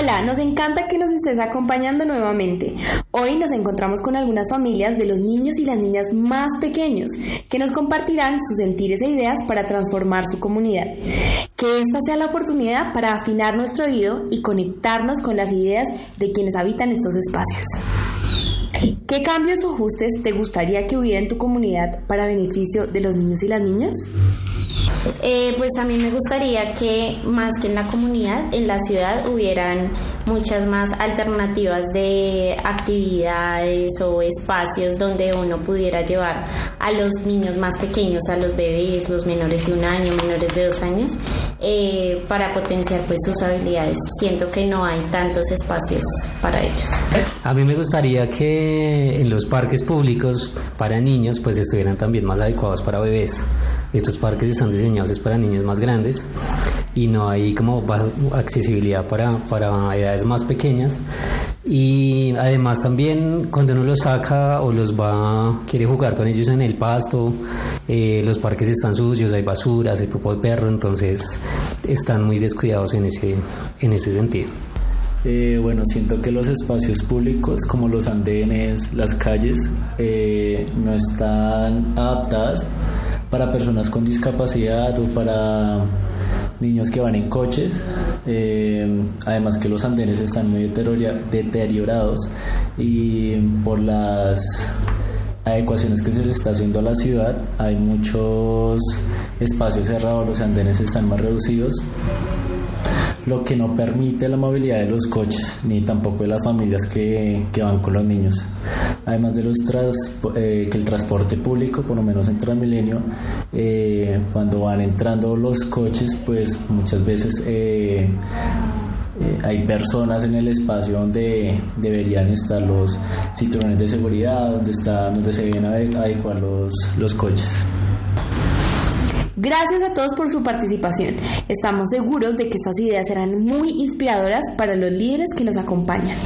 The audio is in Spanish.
Hola, nos encanta que nos estés acompañando nuevamente. Hoy nos encontramos con algunas familias de los niños y las niñas más pequeños que nos compartirán sus sentires e ideas para transformar su comunidad. Que esta sea la oportunidad para afinar nuestro oído y conectarnos con las ideas de quienes habitan estos espacios. ¿Qué cambios o ajustes te gustaría que hubiera en tu comunidad para beneficio de los niños y las niñas? Eh, pues a mí me gustaría que más que en la comunidad, en la ciudad hubieran muchas más alternativas de actividades o espacios donde uno pudiera llevar a los niños más pequeños, a los bebés, los menores de un año, menores de dos años, eh, para potenciar pues sus habilidades. Siento que no hay tantos espacios para ellos. A mí me gustaría que en los parques públicos para niños pues estuvieran también más adecuados para bebés. Estos parques están diseñados para niños más grandes y no hay como accesibilidad para, para edades más pequeñas. Y además también cuando uno los saca o los va, quiere jugar con ellos en el pasto, eh, los parques están sucios, hay basuras, hay popo de perro, entonces están muy descuidados en ese, en ese sentido. Eh, bueno, siento que los espacios públicos como los andenes, las calles, eh, no están adaptadas para personas con discapacidad o para niños que van en coches. Eh, además que los andenes están muy deteriorados y por las adecuaciones que se le está haciendo a la ciudad hay muchos espacios cerrados, los andenes están más reducidos lo que no permite la movilidad de los coches ni tampoco de las familias que, que van con los niños. Además de los tras, eh, que el transporte público, por lo menos en Transmilenio, eh, cuando van entrando los coches, pues muchas veces eh, hay personas en el espacio donde deberían estar los cinturones de seguridad, donde, está, donde se deben adecuar los, los coches. Gracias a todos por su participación. Estamos seguros de que estas ideas serán muy inspiradoras para los líderes que nos acompañan.